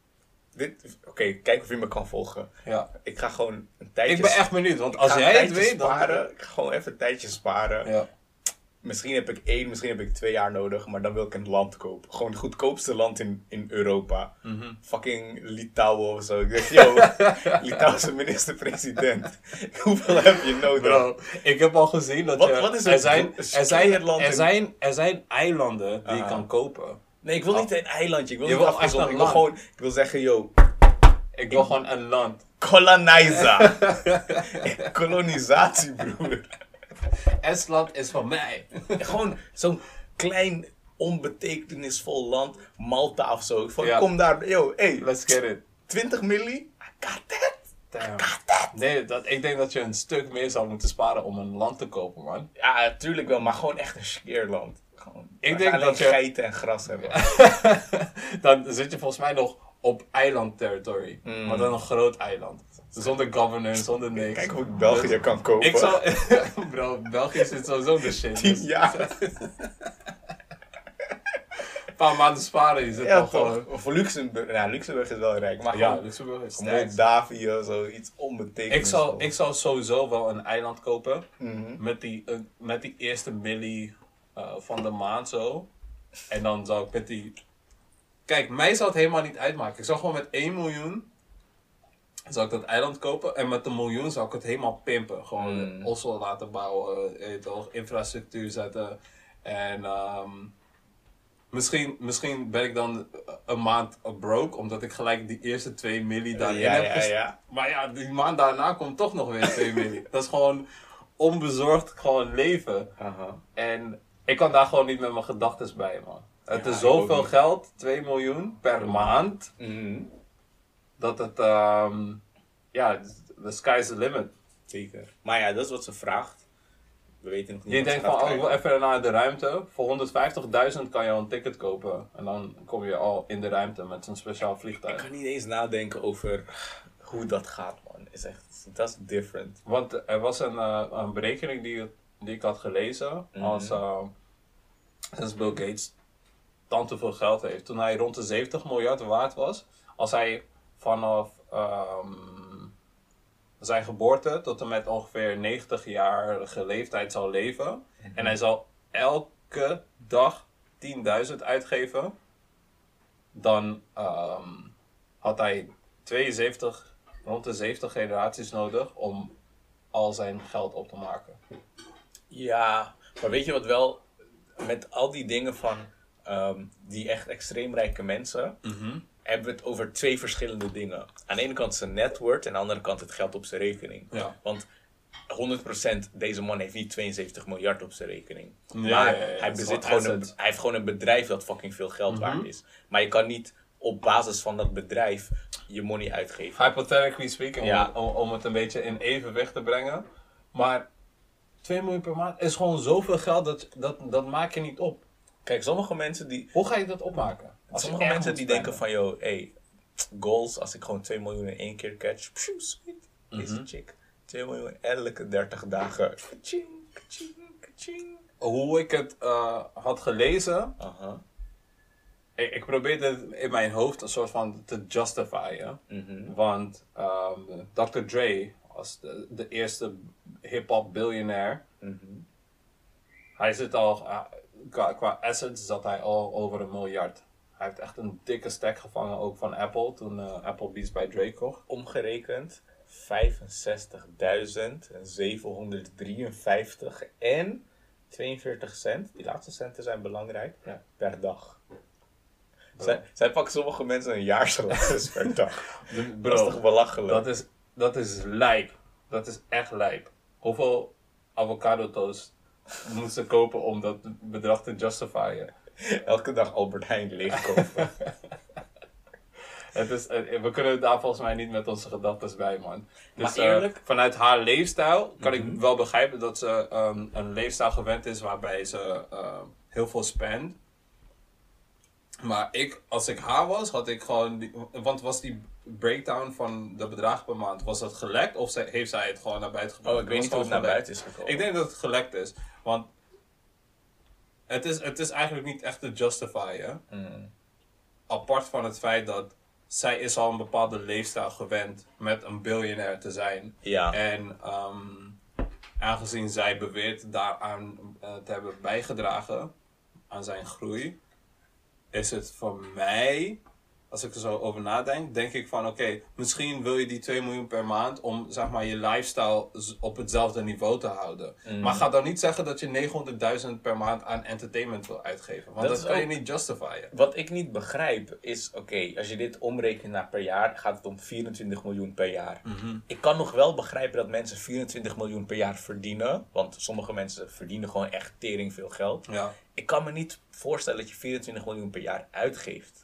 dit, Oké, kijk of je me kan volgen.
Ja.
Ik ga gewoon een tijdje...
Ik ben echt benieuwd, want als jij het weet, dan...
sparen. Ik ga gewoon even een tijdje sparen.
Ja.
Misschien heb ik één, misschien heb ik twee jaar nodig, maar dan wil ik een land kopen. Gewoon het goedkoopste land in, in Europa.
Mhm.
Fucking Litouwen of zo. Ik denk, yo, Litouwse minister-president. Hoeveel heb je nodig?
Bro, ik heb al gezien dat
Wat-
je,
wat is
er, zijn, er, zijn, er,
in-
zijn, er zijn eilanden die je kan kopen.
Nee, ik wil niet een eilandje. Ik wil
Je
niet
wil
Ik wil
land.
gewoon, ik wil zeggen, yo,
Ik wil gewoon een land.
coloniza. Kolonisatie, broer.
Estland is van mij.
Gewoon zo'n klein, onbetekenisvol land. Malta of zo. Van,
Ja.
kom daar, yo, hey,
Let's get it.
20 milli? I got that.
Damn. Nee, dat, ik denk dat je een stuk meer zou moeten sparen om een land te kopen, man.
Ja, natuurlijk wel, maar gewoon echt een scheerland. Gewoon,
Ik denk
alleen
dat je-
geiten en gras hebben.
Dan zit je volgens mij nog op eilandterritorie.
Mm.
Maar dan een groot eiland. Zonder governance, zonder niks.
Kijk hoe ik België kan kopen.
Ik zal... Bro, België zit sowieso de shit.
10
dus-
jaar.
paar maanden sparen, je zit
Ja, toch? Voor Luxemburg, nou, Luxemburg is wel rijk, maar
Ja, Luxemburg is
Moldavië, zoiets
Ik
onbetekenisvol.
zou, ik zou sowieso wel een eiland kopen.
Mhm.
Met die, eh, met die eerste milli eh, van de maand zo. En dan zou ik met die... Kijk, mij zou het helemaal niet uitmaken. Ik zou gewoon met 1 miljoen... Zou ik dat eiland kopen. En met een miljoen zou ik het helemaal pimpen. Gewoon
Mm.
Oslo laten bouwen. eh, toch, infrastructuur zetten. En ehm, misschien, misschien ben ik dan een maand broke. Omdat ik gelijk die eerste 2 milli daarin
ja,
heb
ja, ja.
maar ja, die maand daarna komt toch nog weer 2 miljoen. Dat is gewoon onbezorgd gewoon leven. En ik kan daar gewoon niet met mijn gedachten bij, man. Het
Ja,
is
ik
zoveel geld, 2 miljoen per maand,
Mhm.
dat het, ehm ja, the sky's the limit.
Zeker. Maar ja, dat is wat ze vraagt. We weten nog niet
Je denkt van, oh, ik wil even naar de ruimte. Voor 150.000 kan je al een ticket kopen. En dan kom je al in de ruimte met zo'n speciaal
Ik
vliegtuig.
kan niet eens nadenken over hoe dat gaat, man. Is echt, dat is different.
Want er was een, eh, een berekening die, die ik had gelezen.
Mhm.
Als eh, sinds Bill Gates tante veel geld heeft. Toen hij rond de 70 miljard waard was. Als hij vanaf ehm, zijn geboorte tot en met ongeveer 90-jarige leeftijd zou leven. En hij zal elke dag 10.000 uitgeven. Dan ehm, had hij 72, rond de 70 generaties nodig om al zijn geld op te maken.
Ja, maar weet je wat wel, met al die dingen van ehm, die echt extreem rijke mensen, hebben we het over twee verschillende dingen. Aan de ene kant zijn net worth en aan de andere kant het geld op zijn rekening.
Ja.
Want 100% deze man heeft niet 72 miljard op zijn rekening.
Ja,
maar hij, bezit gewoon een, hij heeft gewoon een bedrijf dat fucking veel geld waard is. Maar je kan niet op basis van dat bedrijf je money uitgeven.
Hypothetically speaking,
Ja.
om, om het een beetje in evenwicht te brengen. Maar 2 miljoen per maand is gewoon zoveel geld, dat, dat, dat maak je niet op.
Kijk, sommige mensen die,
Hoe ga je dat opmaken? Als
Sommige mensen die denken van, yo, hey, goals, als ik gewoon 2 miljoen in één keer catch, sweet, deze
Mhm.
chick. 2 miljoen elke 30 dagen. Kaching, kaching, kaching.
Hoe ik het eh, had gelezen, ik, ik probeerde het in mijn hoofd een soort van te justifyen.
Mhm.
Want ehm, Dr. Dre was de, de eerste hip-hop biljonair.
Mhm.
Hij zit al, eh, qua, qua assets zat hij al over een miljard. Hij heeft echt een dikke stack gevangen ook van Apple toen eh, Apple Beats bij Dre kocht.
Omgerekend 65.753 en 42 cent. Die laatste centen zijn belangrijk.
Ja.
Per dag. Zij, zij pakken sommige mensen een jaarsalaris per dag. Dat is toch belachelijk?
dat is, dat is lijp. Dat is echt lijp. Hoeveel avocado toast moeten ze kopen om dat bedrag te justifyen?
Elke dag Albert Heijn leegkopen.
Het is, eh, we kunnen daar volgens mij niet met onze gedachten bij, man. Dus,
Maar
eh,
eerlijk-
vanuit haar leefstijl kan
Mhm.
ik wel begrijpen dat ze ehm, een leefstijl gewend is waarbij ze eh, heel veel spend. Maar ik, als ik haar was, had ik gewoon. Die, want was die breakdown van de bedragen per maand, was dat gelekt of zij, heeft zij het gewoon naar buiten gebracht?
Oh, ik weet niet hoe het naar buiten is gekomen.
Ik denk dat het gelekt is. Want het is, het is eigenlijk niet echt te justifyen
Mm.
apart van het feit dat zij is al een bepaalde leefstijl gewend met een biljonair te zijn.
Ja.
En ehm, aangezien zij beweert daaraan eh, te hebben bijgedragen aan zijn groei, is het voor mij, als ik er zo over nadenk, denk ik van oké, misschien wil je die 2 miljoen per maand om zeg maar je lifestyle op hetzelfde niveau te houden.
Mm.
Maar ga dan niet zeggen dat je 900.000 per maand aan entertainment wil uitgeven. Want
Dat
kan je niet justifyen.
Wat ik niet begrijp is, oké, als je dit omrekent naar per jaar, gaat het om 24 miljoen per jaar. Ik kan nog wel begrijpen dat mensen 24 miljoen per jaar verdienen, want sommige mensen verdienen gewoon echt tering veel geld.
Ja.
Ik kan me niet voorstellen dat je 24 miljoen per jaar uitgeeft.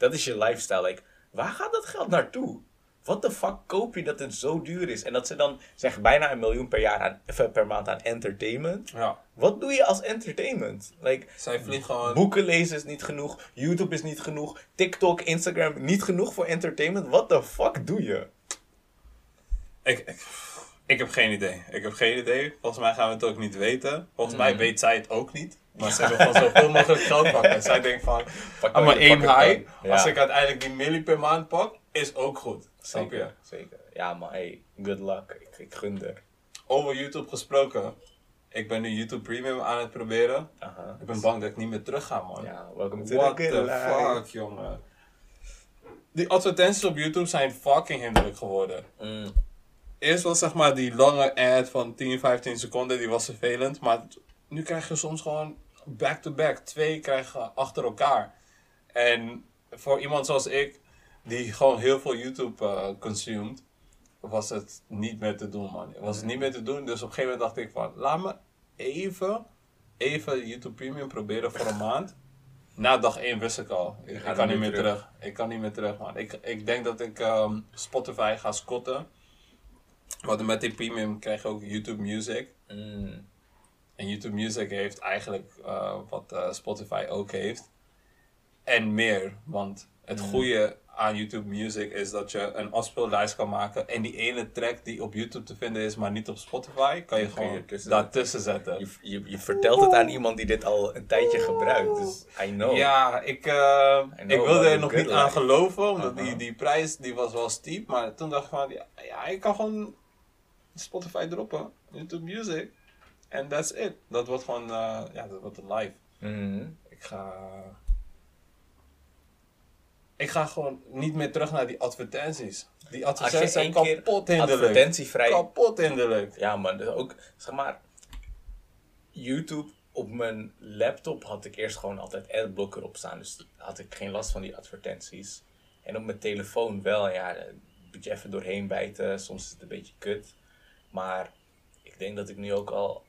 Dat is je lifestyle. Like, waar gaat dat geld naartoe? Wat de fuck koop je dat het zo duur is? En dat ze dan zeggen bijna een miljoen per, jaar aan, of per maand aan entertainment.
ja.
Wat doe je als entertainment? Like,
Zij gewoon.
Boeken lezen is niet genoeg. YouTube is niet genoeg. TikTok, Instagram niet genoeg voor entertainment. What the fuck doe je?
Ik, ik, ik heb geen idee. Ik heb geen idee. Volgens mij gaan we het ook niet weten. Volgens mij
Mhm.
weet zij het ook niet. Maar ze willen gewoon zoveel mogelijk geld pakken. Zij denkt van,
Pak maar
één high, als ik uiteindelijk die milli per maand pak, is ook goed. Snap je?
Zeker, zeker. Ja, maar hey, good luck. Ik, ik gun er.
Over YouTube gesproken. Ik ben nu YouTube Premium aan het proberen. Ik ben bang dat ik niet meer terug ga, man.
Ja, welcome to
What
the
the
good life.
fuck, jongen. Die advertenties op YouTube zijn fucking hinderlijk geworden.
Mm.
Eerst was zeg maar die lange ad van 10, 15 seconden, die was vervelend. Maar nu krijg je soms gewoon back-to-back. Twee krijgen achter elkaar. En voor iemand zoals ik, die gewoon heel veel YouTube eh consumed, was het niet meer te doen, man. Was het niet meer te doen. Dus op een gegeven moment dacht ik van, laat me even, even YouTube Premium proberen voor een maand. Na dag 1 wist ik al, ik, kan
niet
meer terug. Ik kan niet meer terug, man. Ik, ik denk dat ik ehm, Spotify ga scotten. Want met die premium krijg je ook YouTube Music.
Mm.
En YouTube Music heeft eigenlijk eh, wat eh, Spotify ook heeft. En meer. Want het goede aan YouTube Music is dat je een afspeellijst kan maken. En die ene track die op YouTube te vinden is, maar niet op Spotify, kan je
kan je
gewoon daartussen zetten.
Je, je, je vertelt het aan iemand die dit al een tijdje gebruikt. Dus I know.
Ja, ik, eh,
know
ik wilde er nog niet aan geloven, omdat
Uh-huh.
die, die prijs die was wel steep. Maar toen dacht ik van, ja, ja ik kan gewoon Spotify droppen, YouTube Music. En that's it. Dat wordt gewoon, eh, ja, dat wordt live.
Mhm.
Ik ga... Ik ga gewoon niet meer terug naar die advertenties. Die
je
advertenties zijn kapot hinderlijk.
advertentievrij...
Kapot hinderlijk.
Ja, maar dus ook, zeg maar, YouTube op mijn laptop had ik eerst gewoon altijd adblocker op staan. Dus had ik geen last van die advertenties. En op mijn telefoon wel, ja, een beetje even doorheen bijten. Soms is het een beetje kut. Maar ik denk dat ik nu ook al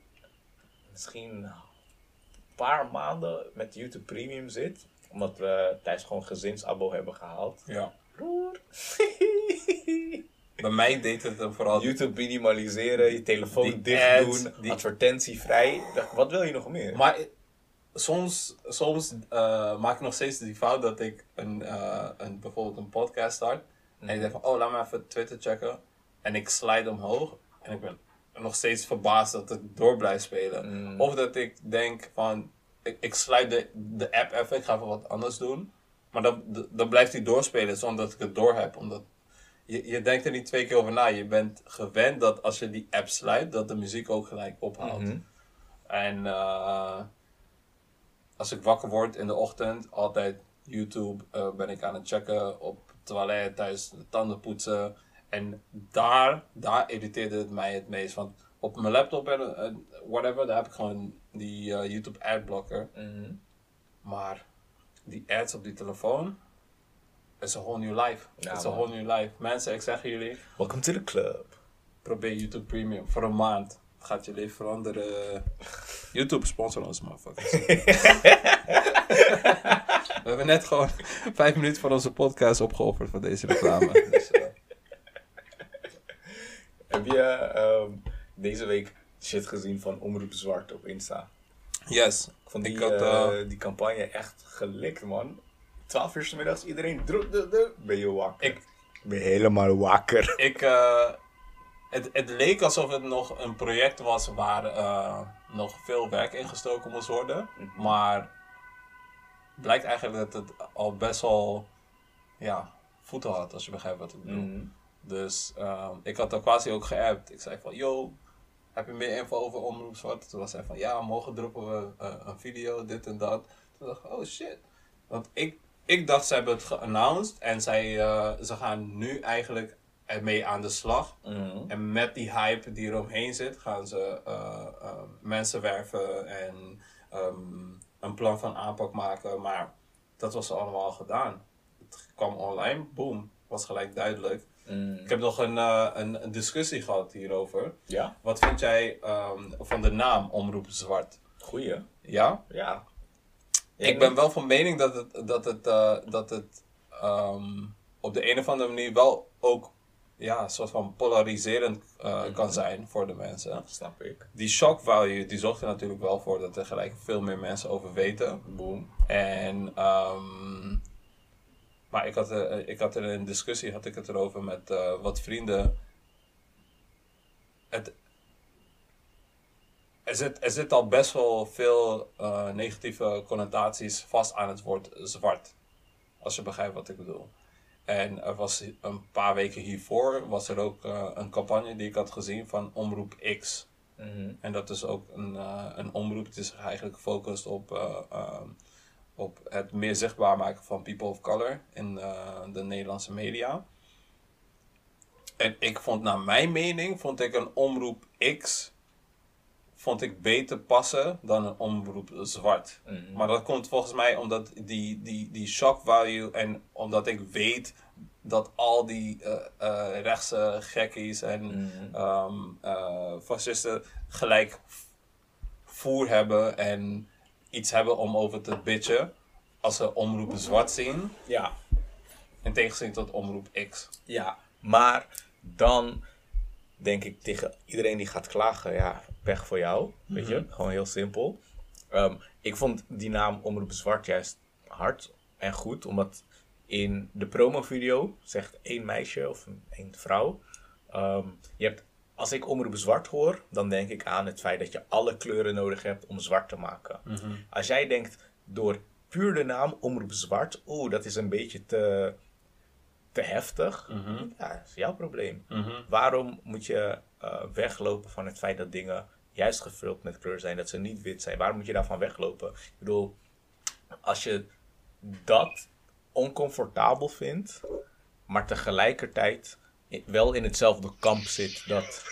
misschien een paar maanden met YouTube Premium zit. Omdat we thuis gewoon gezinsabo hebben gehaald.
Ja.
Broer.
Bij mij deed het hem vooral...
YouTube minimaliseren, je telefoon dicht
ads,
doen,
die-
advertentievrij. Wat wil je nog meer?
Maar soms, soms eh, maak ik nog steeds die fout dat ik een, eh, een, bijvoorbeeld een podcast start. En ik denk van, oh, laat me even Twitter checken. En ik slide omhoog. En ik ben nog steeds verbaasd dat het door blijft spelen.
Mm.
Of dat ik denk van, ik, ik slide de, de app even, ik ga even wat anders doen. Maar dan, dan blijft hij doorspelen zonder dat ik het door heb. Omdat je, je denkt er niet twee keer over na. Je bent gewend dat als je die app slide, dat de muziek ook gelijk ophoudt.
Mhm.
En eh, als ik wakker word in de ochtend, altijd YouTube eh, ben ik aan het checken op het toilet, thuis de tanden poetsen. En daar, daar irriteerde het mij het meest. Want op mijn laptop en whatever, daar heb ik gewoon die eh, YouTube adblocker.
Mhm.
Maar die ads op die telefoon, is een whole new life.
Ja,
is een whole new life. Mensen, ik zeg jullie,
Welcome to the club.
probeer YouTube Premium voor een maand. Het gaat je leven veranderen. YouTube sponsor ons, motherfuckers. We hebben net gewoon vijf minuten van onze podcast opgeofferd voor deze reclame. Dus, eh,
Heb je ehm, deze week shit gezien van Omroep Zwart op Insta?
yes.
Ik vond die,
Ik had,
eh,
eh,
die campagne echt gelikt, man. 12 uur 's middags, iedereen druk, druk, druk. Ben je wakker?
Ik-
ben helemaal wakker.
Ik, eh, het, het leek alsof het nog een project was waar nog veel werk in gestoken moest worden.
Mhm.
Maar blijkt eigenlijk dat het al best wel ja, voeten had, als je begrijpt wat ik bedoel.
Mhm.
Dus ehm, ik had daar quasi ook geappt. Ik zei van, yo, heb je meer info over Omroep Zwart? Toen was hij van, ja, morgen droppen we eh, een video, dit en dat. Toen dacht ik, oh shit. Want ik, ik dacht, ze hebben het geannounced en zij, eh, ze gaan nu eigenlijk ermee aan de slag.
Mhm.
En met die hype die eromheen zit, gaan ze eh, mensen werven en ehm, een plan van aanpak maken. Maar dat was allemaal al gedaan. Het kwam online, boom, was gelijk duidelijk.
Mhm.
Ik heb nog een, eh, een, een discussie gehad hierover.
Ja,
Wat vind jij ehm, van de naam Omroep Zwart?
goeie.
Ja?
Ja.
Ik ben wel van mening dat het, dat het, eh, dat het ehm, op de een of andere manier wel ook ja, een soort van polariserend eh, kan zijn voor de mensen.
Snap ik.
Die shock value die zorgt er natuurlijk wel voor dat er gelijk veel meer mensen over weten.
Boom.
En, ehm, maar ik had, eh, ik had er in een discussie had ik het erover met eh, wat vrienden. Het, er, zit, er zit al best wel veel eh, negatieve connotaties vast aan het woord zwart. Als je begrijpt wat ik bedoel. En er was een paar weken hiervoor was er ook eh, een campagne die ik had gezien van Omroep X.
Mhm.
En dat is ook een, eh, een omroep die zich eigenlijk focust op, eh, op het meer zichtbaar maken van people of color in eh, de Nederlandse media. En ik vond, naar mijn mening, vond ik een omroep X vond ik beter passen dan een omroep zwart.
Mhm.
Maar dat komt volgens mij omdat die, die, die shock value en omdat ik weet dat al die eh, rechtse gekkies en
Mhm.
ehm, eh, fascisten gelijk voer hebben en iets hebben om over te bitchen als ze omroepen zwart zien,
Ja,
in tegenstelling tot omroep X.
ja. Maar dan denk ik tegen iedereen die gaat klagen, ja, pech voor jou. Weet je, gewoon heel simpel. Ehm, ik vond die naam Omroep Zwart juist hard en goed, omdat in de promovideo zegt één meisje of een- één vrouw. ehm, je hebt, als ik Omroep Zwart hoor, dan denk ik aan het feit dat je alle kleuren nodig hebt om zwart te maken. Als jij denkt door puur de naam Omroep Zwart, oeh, dat is een beetje te, te heftig. Ja, dat is jouw probleem. Waarom moet je eh, weglopen van het feit dat dingen juist gevuld met kleur zijn, dat ze niet wit zijn? Waarom moet je daarvan weglopen? Ik bedoel, als je dat oncomfortabel vindt, maar tegelijkertijd wel in hetzelfde kamp zit dat.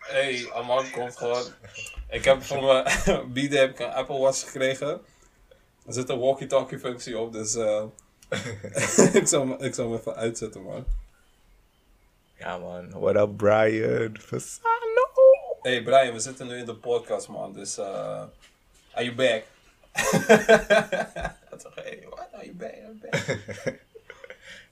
Hey, Aman komt gewoon. Ik heb van mijn bieden heb ik een Apple Watch gekregen. Er zit een walkie-talkie functie op, dus eh, ik, zal, hem- ik zal hem even uitzetten, man.
Ja man, what up Brian? Fasano!
Hey Brian, we zitten nu in de podcast, man, dus eh are you back? Hey, what, are you back? Are you back?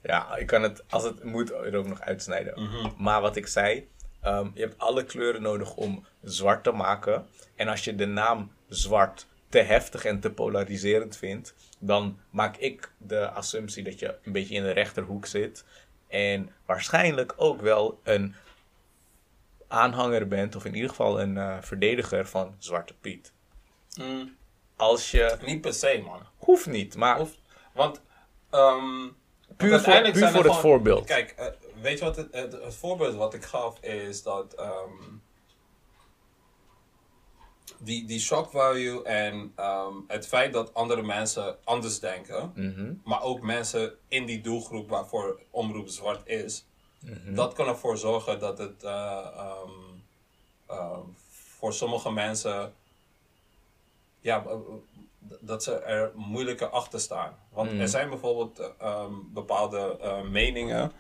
Ja, ik kan het, als het moet, er ook nog uitsnijden.
Mhm.
Maar wat ik zei, ehm, je hebt alle kleuren nodig om zwart te maken. En als je de naam zwart te heftig en te polariserend vindt, dan maak ik de assumptie dat je een beetje in de rechterhoek zit. En waarschijnlijk ook wel een aanhanger bent, of in ieder geval een eh, verdediger van Zwarte Piet.
Mm,
Als je.
niet per se, man.
Hoeft niet, maar.
Want, ehm
Puur
want
voor- puur het
gewoon-
voorbeeld.
Kijk, eh, weet je wat het, het, het voorbeeld wat ik gaf is dat ehm, die, die shock value en ehm, het feit dat andere mensen anders denken,
Mhm,
maar ook mensen in die doelgroep waarvoor omroep zwart is,
mhm.
dat kan ervoor zorgen dat het eh, ehm, voor sommige mensen ja, dat ze er moeilijker achter staan. Want
Mm.
er zijn bijvoorbeeld eh, ehm, bepaalde eh, meningen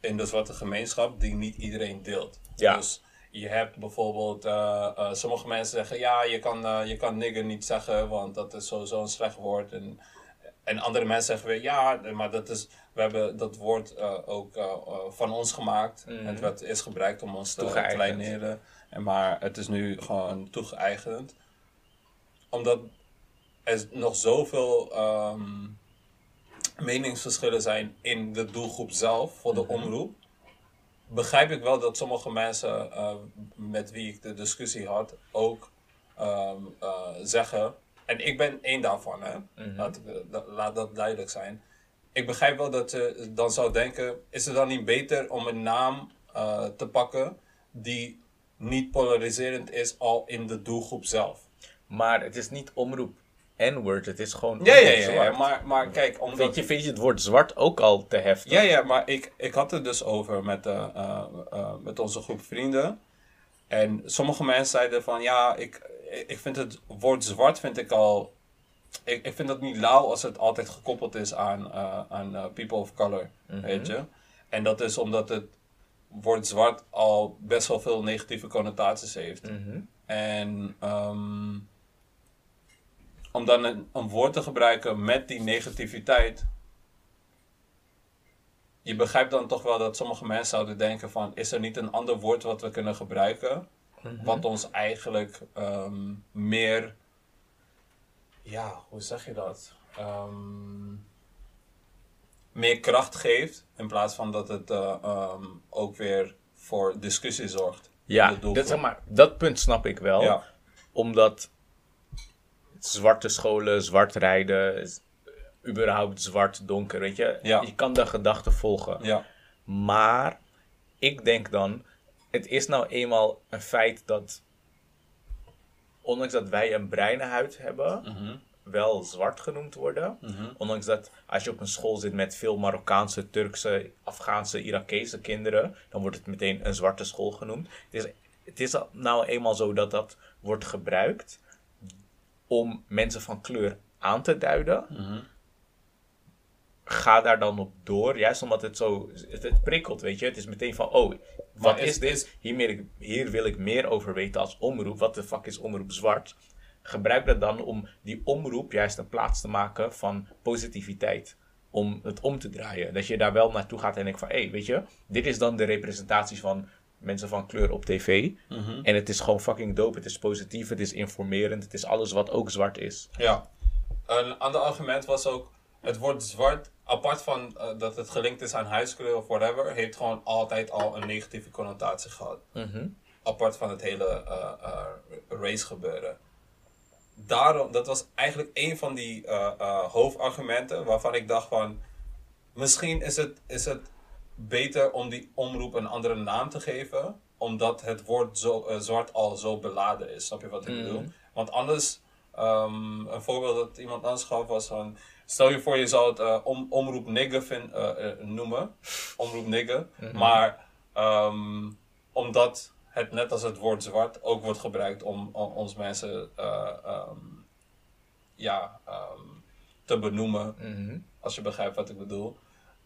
in de zwarte gemeenschap die niet iedereen deelt.
Ja.
Dus je hebt bijvoorbeeld, eh, eh, sommige mensen zeggen, ja, je kan, je kan nigger niet zeggen, want dat is sowieso een slecht woord. En, en andere mensen zeggen weer, ja, maar dat is, we hebben dat woord ook van ons gemaakt.
Mhm.
Het werd, is gebruikt om ons te kleineren. En maar het is nu gewoon toegeëigend. Omdat er nog zoveel ehm, meningsverschillen zijn in de doelgroep zelf, voor de omroep. Begrijp ik wel dat sommige mensen eh, met wie ik de discussie had ook ehm, eh, zeggen. En ik ben één daarvan, hè? laat, ik, eh, laat dat duidelijk zijn. Ik begrijp wel dat je dan zou denken: is het dan niet beter om een naam te pakken die niet polariserend is al in de doelgroep zelf?
Maar het is niet omroep N-word, het is gewoon.
Ja, ja, ja, maar, maar kijk, omdat...
Vind je, vind je het woord zwart ook al te heftig?
Ja, ja, maar ik, ik had het dus over met, eh, met onze groep vrienden. En sommige mensen zeiden van, ja, ik, ik vind het woord zwart vind ik al... Ik, ik vind dat niet lauw als het altijd gekoppeld is aan, aan people of color, weet je. En dat is omdat het woord zwart al best wel veel negatieve connotaties heeft.
Mhm.
En ehm, om dan een, een woord te gebruiken met die negativiteit. Je begrijpt dan toch wel dat sommige mensen zouden denken van... is er niet een ander woord wat we kunnen gebruiken... wat ons eigenlijk ehm, meer... Ja, hoe zeg je dat? Ehm, meer kracht geeft... in plaats van dat het eh, ehm, ook weer voor discussie zorgt.
Ja, dat, zeg maar, dat punt snap ik wel.
Ja.
Omdat zwarte scholen, zwart rijden, überhaupt zwart, donker, weet je.
Ja.
Je kan de gedachte volgen.
Ja.
Maar ik denk dan, het is nou eenmaal een feit dat, ondanks dat wij een breinenhuid hebben,
Mhm.
wel zwart genoemd worden. Ondanks dat als je op een school zit met veel Marokkaanse, Turkse, Afghaanse, Irakese kinderen, dan wordt het meteen een zwarte school genoemd. Het is, het is nou eenmaal zo dat dat wordt gebruikt om mensen van kleur aan te duiden. Ga daar dan op door, juist omdat het zo, het, het prikkelt, weet je. Het is meteen van, oh, wat is,
is-
dit? Hier, meer, hier wil ik meer over weten als omroep. Wat de fuck is omroep zwart? Gebruik dat dan om die omroep juist een plaats te maken van positiviteit. Om het om te draaien. Dat je daar wel naartoe gaat en denkt van, hé, hey, weet je, dit is dan de representatie van mensen van kleur op tv. En het is gewoon fucking dope. Het is positief, het is informerend, het is alles wat ook zwart is.
Ja. Een ander argument was ook, het woord zwart, apart van eh, dat het gelinkt is aan huidskleur of whatever, heeft gewoon altijd al een negatieve connotatie gehad. Apart van het hele eh, race gebeuren. Daarom, dat was eigenlijk een van die hoofdargumenten waarvan ik dacht van, misschien is het, is het beter om die omroep een andere naam te geven, omdat het woord zo, eh, zwart al zo beladen is. Snap je wat ik bedoel? Want anders, ehm, een voorbeeld dat iemand anders gaf was van, stel je voor je zou het eh, om, omroep nigger eh, noemen, omroep nigger, maar ehm, omdat het net als het woord zwart ook wordt gebruikt om, om ons mensen eh, ehm, ja, te benoemen, als je begrijpt wat ik bedoel,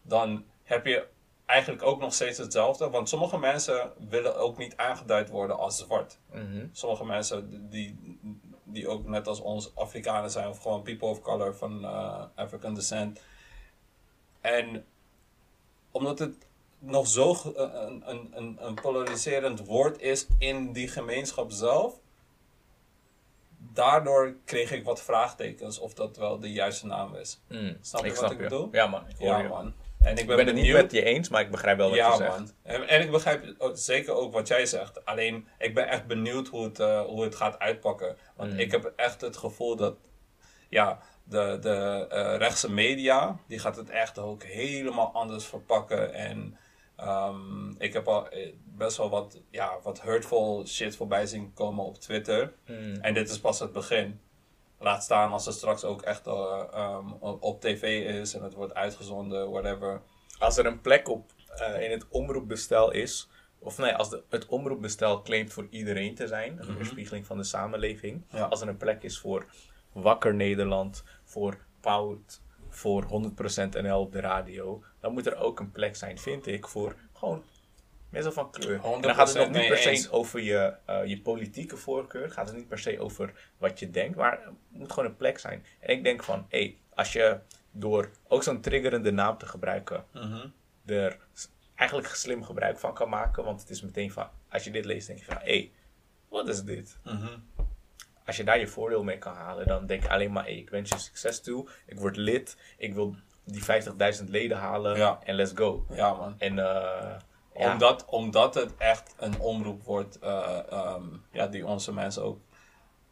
dan heb je eigenlijk ook nog steeds hetzelfde. Want sommige mensen willen ook niet aangeduid worden als zwart. Sommige mensen die, die ook net als ons Afrikanen zijn of gewoon people of color van eh, African descent. En omdat het nog zo eh, een, een, een, polariserend woord is in die gemeenschap zelf, daardoor kreeg ik wat vraagtekens of dat wel de juiste naam is. Snap je
ik
wat
snap
ik
je.
bedoel?
Ja man, ik hoor
Ja,
je.
man. En ik ben,
Ik ben het niet met je eens, maar ik begrijp wel wat
ja,
je zegt.
man. En, en ik begrijp zeker ook wat jij zegt. Alleen, ik ben echt benieuwd hoe het, eh, hoe het gaat uitpakken. Want ik heb echt het gevoel dat, ja, de, de eh, rechtse media, die gaat het echt ook helemaal anders verpakken. En ehm, ik heb al eh, best wel wat, ja, wat hurtful shit voorbij zien komen op Twitter. En dit is pas het begin. Laat staan als het straks ook echt eh, ehm, op tv is en het wordt uitgezonden, whatever.
Als er een plek op eh, in het omroepbestel is, of nee, als de, het omroepbestel claimt voor iedereen te zijn, een weerspiegeling van de samenleving.
Ja.
Als er een plek is voor Wakker Nederland, voor Pout, voor 100% NL op de radio, dan moet er ook een plek zijn, vind ik, voor gewoon mensen van kleur. En dan gaat het nog
100%
niet per se
eens.
over je, eh, je politieke voorkeur, gaat het niet per se over wat je denkt, maar er moet gewoon een plek zijn. En ik denk van, hé, als je door ook zo'n triggerende naam te gebruiken, er s- eigenlijk slim gebruik van kan maken. Want het is meteen van, als je dit leest, denk je van, hé, hey, wat is dit? Als je daar je voordeel mee kan halen, dan denk ik alleen maar, hey, ik wens je succes toe. Ik word lid, ik wil die 50.000 leden halen
Ja.
en let's go.
Ja, man.
En eh, ja,
Omdat, omdat het echt een omroep wordt eh, ehm, ja, die onze mensen ook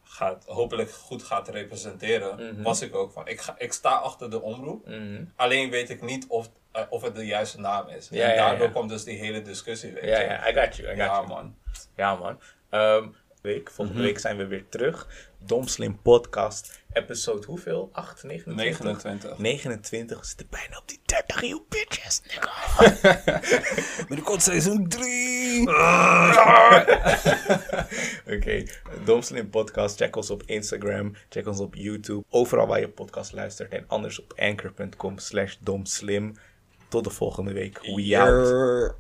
gaat, hopelijk goed gaat representeren,
Mhm.
was ik ook van. Ik, ga, ik sta achter de omroep, alleen weet ik niet of, eh, of het de juiste naam is.
Ja,
en
ja,
daardoor komt dus die hele discussie, weet
ja, ja, I got you, I got
Ja,
you.
man.
Ja, man. Ehm, week, volgende week zijn we weer terug. Dom Slim Podcast, episode hoeveel? 8, 29?
29.
29, we zitten bijna op die 30, you bitches, nigga.
Binnenkort seizoen 3!
Oké, Dom Slim Podcast. Check ons op Instagram. Check ons op YouTube. Overal waar je podcast luistert. En anders op anchor.com slash domslim. Tot de volgende week. We out.